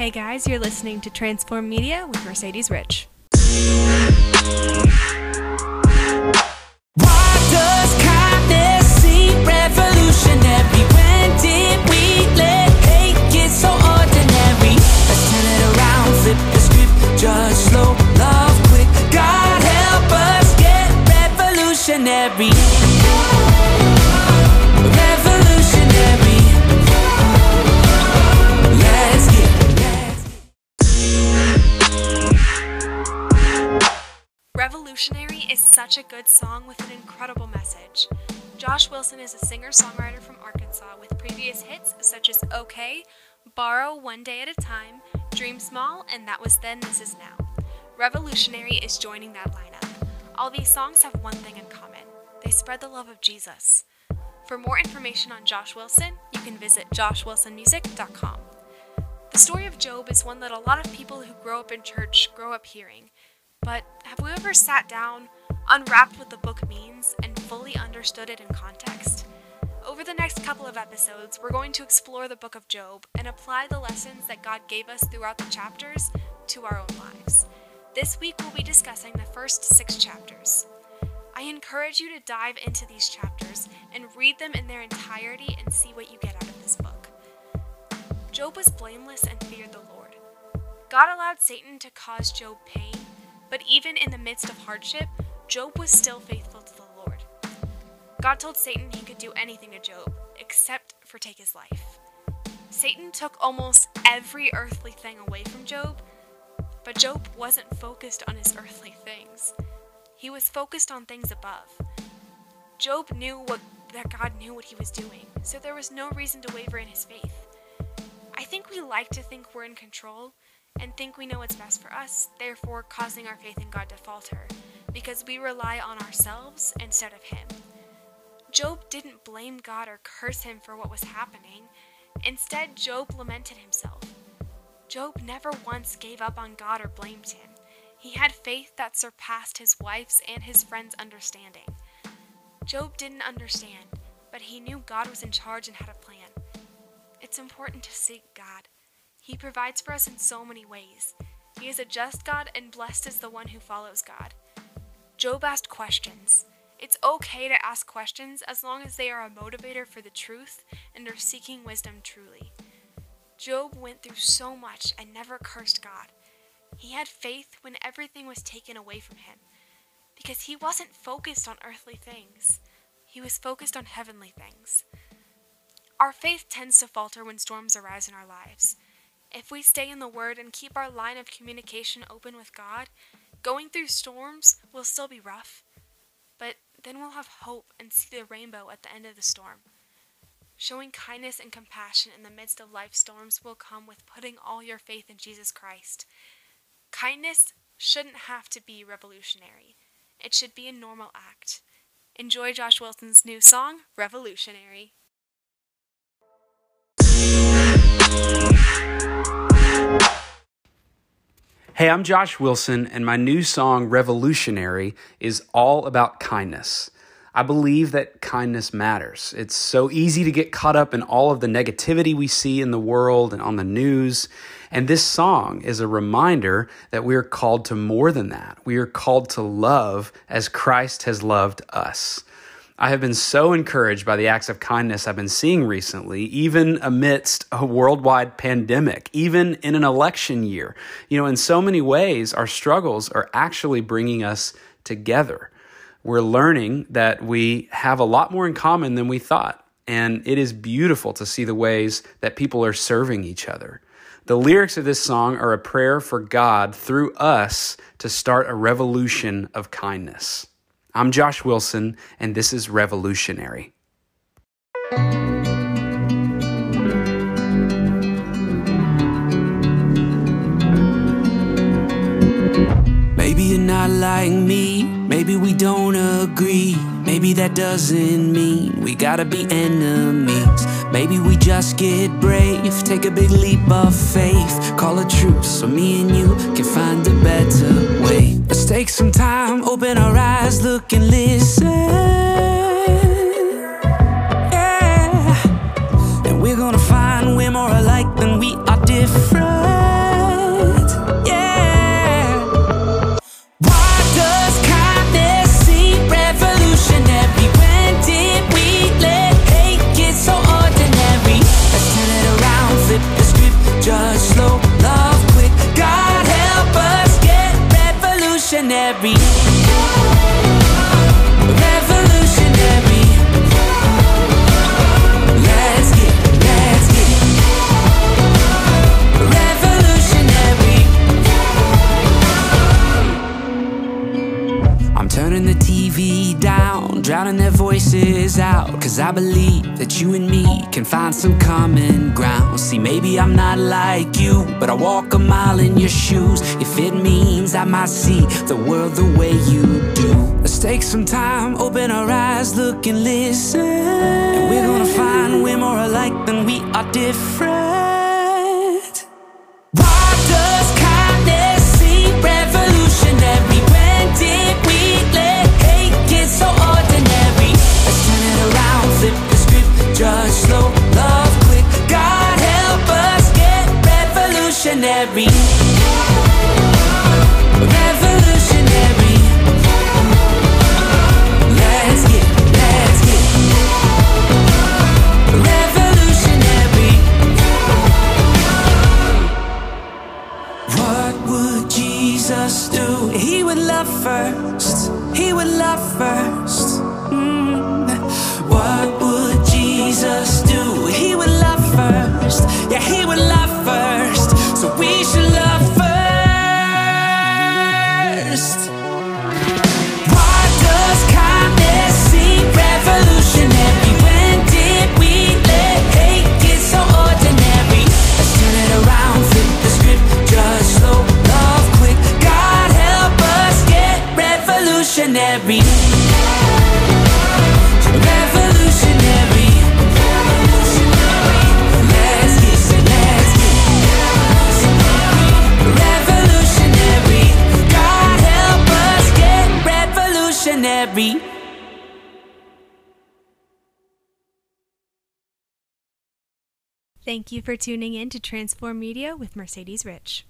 Hey guys, you're listening to Transform Media with Mercedes Rich. Such a good song with an incredible message. Josh Wilson is a singer songwriter from Arkansas with previous hits such as OK, Borrow One Day at a Time, Dream Small, and That Was Then, This Is Now. Revolutionary is joining that lineup. All these songs have one thing in common they spread the love of Jesus. For more information on Josh Wilson, you can visit joshwilsonmusic.com. The story of Job is one that a lot of people who grow up in church grow up hearing. But have we ever sat down, unwrapped what the book means, and fully understood it in context? Over the next couple of episodes, we're going to explore the book of Job and apply the lessons that God gave us throughout the chapters to our own lives. This week, we'll be discussing the first six chapters. I encourage you to dive into these chapters and read them in their entirety and see what you get out of this book. Job was blameless and feared the Lord. God allowed Satan to cause Job pain, but even in the midst of hardship, Job was still faithful to the Lord. God told Satan he could do anything to Job except for take his life. Satan took almost every earthly thing away from Job, but Job wasn't focused on his earthly things. He was focused on things above. Job knew what that God knew what he was doing, so there was no reason to waver in his faith. I think we like to think we're in control and think we know what's best for us, therefore causing our faith in God to falter, because we rely on ourselves instead of Him. Job didn't blame God or curse Him for what was happening. Instead, Job lamented himself. Job never once gave up on God or blamed Him. He had faith that surpassed his wife's and his friend's understanding. Job didn't understand, but he knew God was in charge and had a plan. It's important to seek God. He provides for us in so many ways. He is a just God, and blessed is the one who follows God. Job asked questions. It's okay to ask questions as long as they are a motivator for the truth and are seeking wisdom truly. Job went through so much and never cursed God. He had faith when everything was taken away from him because he wasn't focused on earthly things, he was focused on heavenly things. Our faith tends to falter when storms arise in our lives. If we stay in the Word and keep our line of communication open with God, going through storms will still be rough, but then we'll have hope and see the rainbow at the end of the storm. Showing kindness and compassion in the midst of life storms will come with putting all your faith in Jesus Christ. Kindness shouldn't have to be revolutionary, it should be a normal act. Enjoy Josh Wilson's new song, Revolutionary. Hey, I'm Josh Wilson, and my new song, Revolutionary, is all about kindness. I believe that kindness matters. It's so easy to get caught up in all of the negativity we see in the world and on the news. And this song is a reminder that we are called to more than that. We are called to love as Christ has loved us. I have been so encouraged by the acts of kindness I've been seeing recently, even amidst a worldwide pandemic, even in an election year. You know, in so many ways, our struggles are actually bringing us together. We're learning that we have a lot more in common than we thought. And it is beautiful to see the ways that people are serving each other. The lyrics of this song are a prayer for God through us to start a revolution of kindness. I'm Josh Wilson, and this is Revolutionary. Maybe you're not like me, maybe we don't agree. Maybe that doesn't mean we gotta be enemies. Maybe we just get brave, take a big leap of faith. Call a truce so me and you can find a better way. Let's take some time, open our eyes, look and listen. Yeah. And we're gonna find we're more alike than we are different. Voices out. Cause I believe that you and me can find some common ground. See, maybe I'm not like you, but I walk a mile in your shoes. If it means I might see the world the way you do. Let's take some time, open our eyes, look and listen. And we're gonna find we're more alike than we are different. Why does He would love first. Mm. What revolutionary. Revolutionary. Let's get, let's get revolutionary. God help us get revolutionary. Thank you for tuning in to Transform Media with Mercedes Rich.